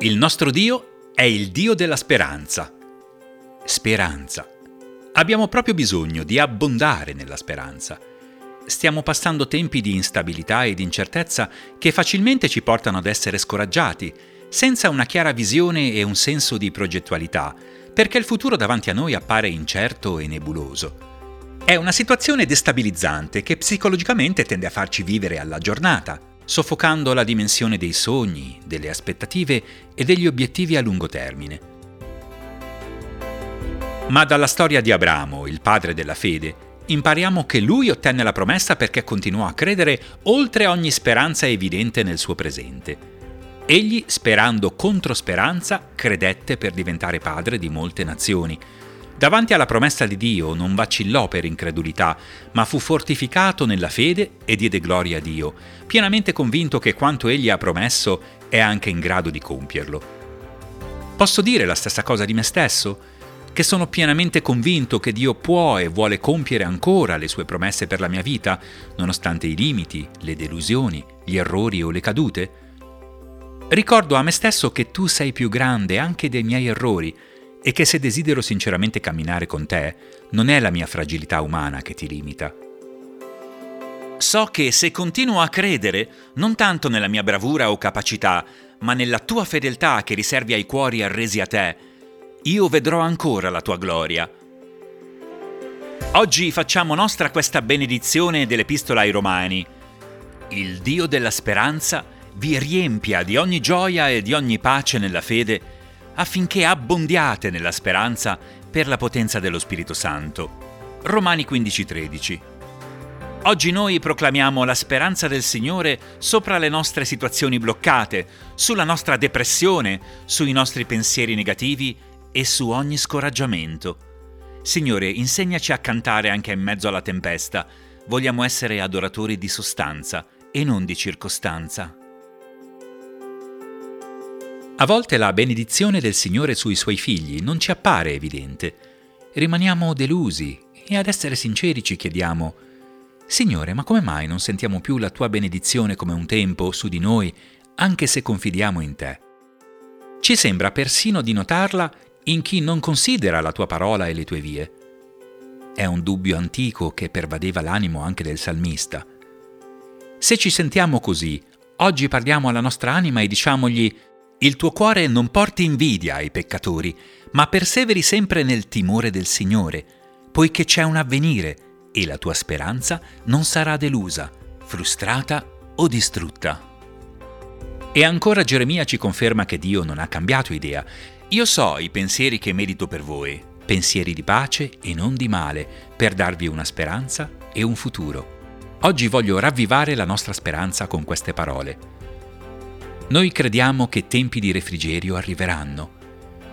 Il nostro Dio è il Dio della speranza. Speranza. Abbiamo proprio bisogno di abbondare nella speranza. Stiamo passando tempi di instabilità e di incertezza che facilmente ci portano ad essere scoraggiati, senza una chiara visione e un senso di progettualità, perché il futuro davanti a noi appare incerto e nebuloso. È una situazione destabilizzante che psicologicamente tende a farci vivere alla giornata, soffocando la dimensione dei sogni, delle aspettative e degli obiettivi a lungo termine. Ma dalla storia di Abramo, il padre della fede, impariamo che lui ottenne la promessa perché continuò a credere oltre ogni speranza evidente nel suo presente. Egli, sperando contro speranza, credette per diventare padre di molte nazioni, Davanti alla promessa di Dio non vacillò per incredulità, ma fu fortificato nella fede e diede gloria a Dio, pienamente convinto che quanto egli ha promesso è anche in grado di compierlo. Posso dire la stessa cosa di me stesso? Che sono pienamente convinto che Dio può e vuole compiere ancora le sue promesse per la mia vita, nonostante i limiti, le delusioni, gli errori o le cadute? Ricordo a me stesso che tu sei più grande anche dei miei errori, e che se desidero sinceramente camminare con te, non è la mia fragilità umana che ti limita. So che se continuo a credere, non tanto nella mia bravura o capacità, ma nella tua fedeltà che riservi ai cuori arresi a te, io vedrò ancora la tua gloria. Oggi facciamo nostra questa benedizione dell'Epistola ai Romani. Il Dio della speranza vi riempia di ogni gioia e di ogni pace nella fede, affinché abbondiate nella speranza per la potenza dello Spirito Santo. Romani 15:13. Oggi noi proclamiamo la speranza del Signore sopra le nostre situazioni bloccate, sulla nostra depressione, sui nostri pensieri negativi e su ogni scoraggiamento. Signore, insegnaci a cantare anche in mezzo alla tempesta. Vogliamo essere adoratori di sostanza e non di circostanza. A volte la benedizione del Signore sui suoi figli non ci appare evidente. Rimaniamo delusi e ad essere sinceri ci chiediamo, Signore, ma come mai non sentiamo più la tua benedizione come un tempo su di noi, anche se confidiamo in te? Ci sembra persino di notarla in chi non considera la tua parola e le tue vie. È un dubbio antico che pervadeva l'animo anche del salmista. Se ci sentiamo così, oggi parliamo alla nostra anima e diciamogli il tuo cuore non porti invidia ai peccatori, ma perseveri sempre nel timore del Signore, poiché c'è un avvenire e la tua speranza non sarà delusa, frustrata o distrutta. E ancora Geremia ci conferma che Dio non ha cambiato idea. Io so i pensieri che medito per voi, pensieri di pace e non di male, per darvi una speranza e un futuro. Oggi voglio ravvivare la nostra speranza con queste parole. Noi crediamo che tempi di refrigerio arriveranno.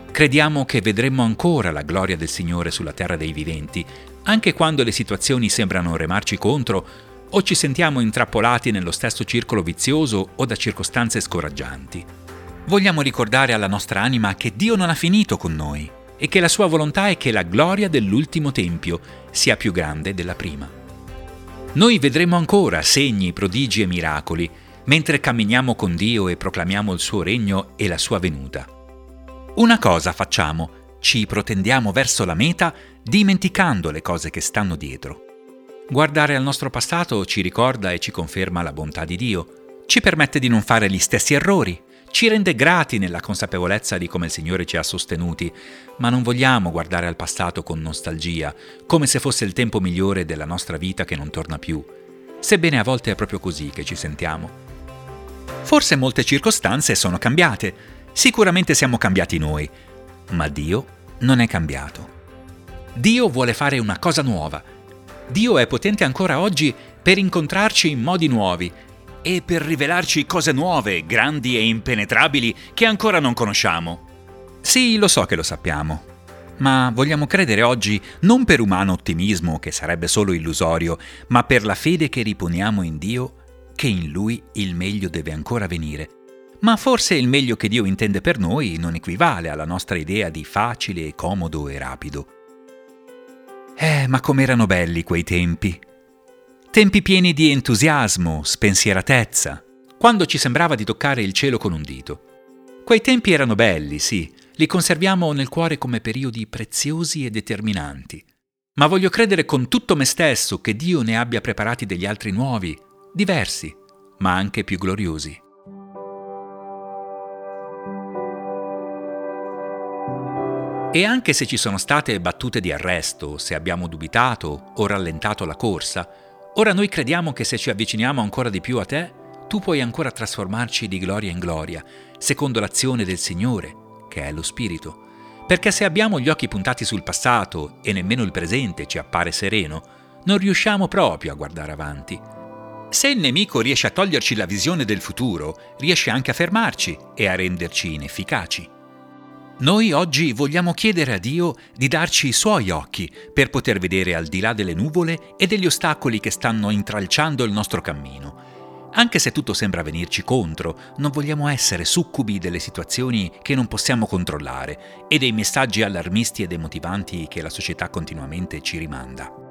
Crediamo che vedremo ancora la gloria del Signore sulla terra dei viventi, anche quando le situazioni sembrano remarci contro o ci sentiamo intrappolati nello stesso circolo vizioso o da circostanze scoraggianti. Vogliamo ricordare alla nostra anima che Dio non ha finito con noi e che la sua volontà è che la gloria dell'ultimo Tempio sia più grande della prima. Noi vedremo ancora segni, prodigi e miracoli, mentre camminiamo con Dio e proclamiamo il suo regno e la sua venuta. Una cosa facciamo, ci protendiamo verso la meta dimenticando le cose che stanno dietro. Guardare al nostro passato ci ricorda e ci conferma la bontà di Dio, ci permette di non fare gli stessi errori, ci rende grati nella consapevolezza di come il Signore ci ha sostenuti, ma non vogliamo guardare al passato con nostalgia, come se fosse il tempo migliore della nostra vita che non torna più, sebbene a volte è proprio così che ci sentiamo. Forse molte circostanze sono cambiate, sicuramente siamo cambiati noi, ma Dio non è cambiato. Dio vuole fare una cosa nuova. Dio è potente ancora oggi per incontrarci in modi nuovi e per rivelarci cose nuove, grandi e impenetrabili che ancora non conosciamo. Sì, lo so che lo sappiamo, ma vogliamo credere oggi non per umano ottimismo, che sarebbe solo illusorio, ma per la fede che riponiamo in Dio che in lui il meglio deve ancora venire. Ma forse il meglio che Dio intende per noi non equivale alla nostra idea di facile, comodo e rapido. Eh, ma com'erano belli quei tempi! Tempi pieni di entusiasmo, spensieratezza, quando ci sembrava di toccare il cielo con un dito. Quei tempi erano belli, sì, li conserviamo nel cuore come periodi preziosi e determinanti. Ma voglio credere con tutto me stesso che Dio ne abbia preparati degli altri nuovi, diversi, ma anche più gloriosi. E anche se ci sono state battute di arresto, se abbiamo dubitato o rallentato la corsa, ora noi crediamo che se ci avviciniamo ancora di più a te, tu puoi ancora trasformarci di gloria in gloria, secondo l'azione del Signore, che è lo Spirito. Perché se abbiamo gli occhi puntati sul passato e nemmeno il presente ci appare sereno, non riusciamo proprio a guardare avanti. Se il nemico riesce a toglierci la visione del futuro, riesce anche a fermarci e a renderci inefficaci. Noi oggi vogliamo chiedere a Dio di darci i suoi occhi per poter vedere al di là delle nuvole e degli ostacoli che stanno intralciando il nostro cammino. Anche se tutto sembra venirci contro, non vogliamo essere succubi delle situazioni che non possiamo controllare e dei messaggi allarmisti e demotivanti che la società continuamente ci rimanda.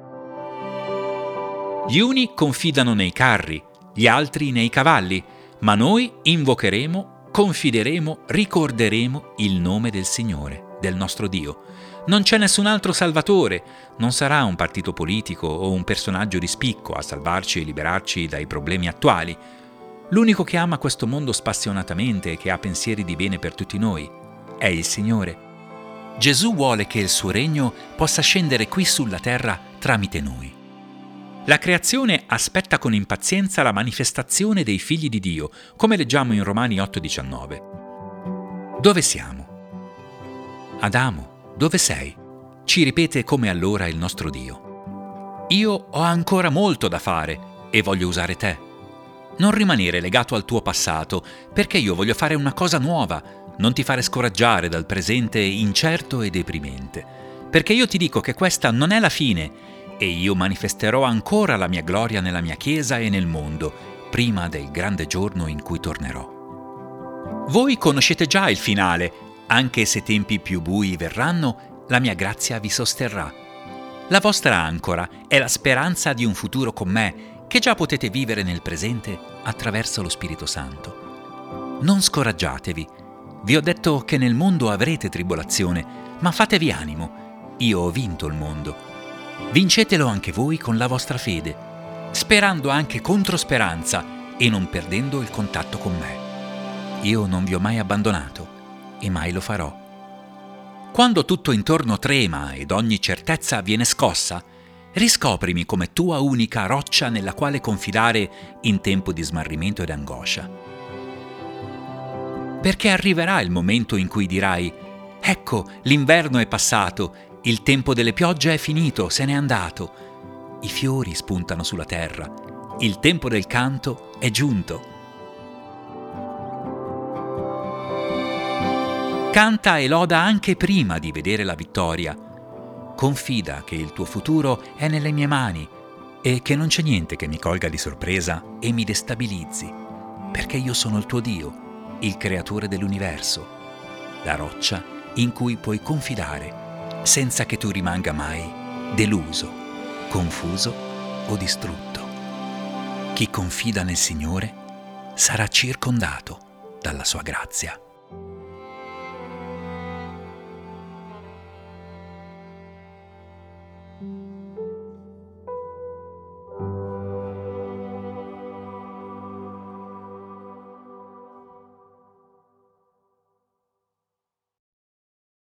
Gli uni confidano nei carri, gli altri nei cavalli, ma noi invocheremo confideremo, ricorderemo il nome del Signore, del nostro Dio. Non c'è nessun altro Salvatore, non sarà un partito politico o un personaggio di spicco a salvarci e liberarci dai problemi attuali. L'unico che ama questo mondo spassionatamente e che ha pensieri di bene per tutti noi è il Signore. Gesù vuole che il suo regno possa scendere qui sulla terra tramite noi. La creazione aspetta con impazienza la manifestazione dei figli di Dio, come leggiamo in Romani 8:19. Dove siamo? Adamo, dove sei? Ci ripete come allora il nostro Dio. Io ho ancora molto da fare e voglio usare te. Non rimanere legato al tuo passato, perché io voglio fare una cosa nuova, non ti fare scoraggiare dal presente incerto e deprimente. Perché io ti dico che questa non è la fine e io manifesterò ancora la mia gloria nella mia Chiesa e nel mondo, prima del grande giorno in cui tornerò. Voi conoscete già il finale, anche se tempi più bui verranno, la mia grazia vi sosterrà. La vostra ancora è la speranza di un futuro con me, che già potete vivere nel presente attraverso lo Spirito Santo. Non scoraggiatevi. Vi ho detto che nel mondo avrete tribolazione, ma fatevi animo. Io ho vinto il mondo. Vincetelo anche voi con la vostra fede, sperando anche contro speranza e non perdendo il contatto con me. Io non vi ho mai abbandonato e mai lo farò. Quando tutto intorno trema ed ogni certezza viene scossa, riscoprimi come tua unica roccia nella quale confidare in tempo di smarrimento ed angoscia. Perché arriverà il momento in cui dirai, ecco, l'inverno è passato il tempo delle piogge è finito, se n'è andato. I fiori spuntano sulla terra. Il tempo del canto è giunto. Canta e loda anche prima di vedere la vittoria. Confida che il tuo futuro è nelle mie mani e che non c'è niente che mi colga di sorpresa e mi destabilizzi, perché io sono il tuo Dio, il creatore dell'universo, la roccia in cui puoi confidare senza che tu rimanga mai deluso, confuso o distrutto. Chi confida nel Signore sarà circondato dalla sua grazia.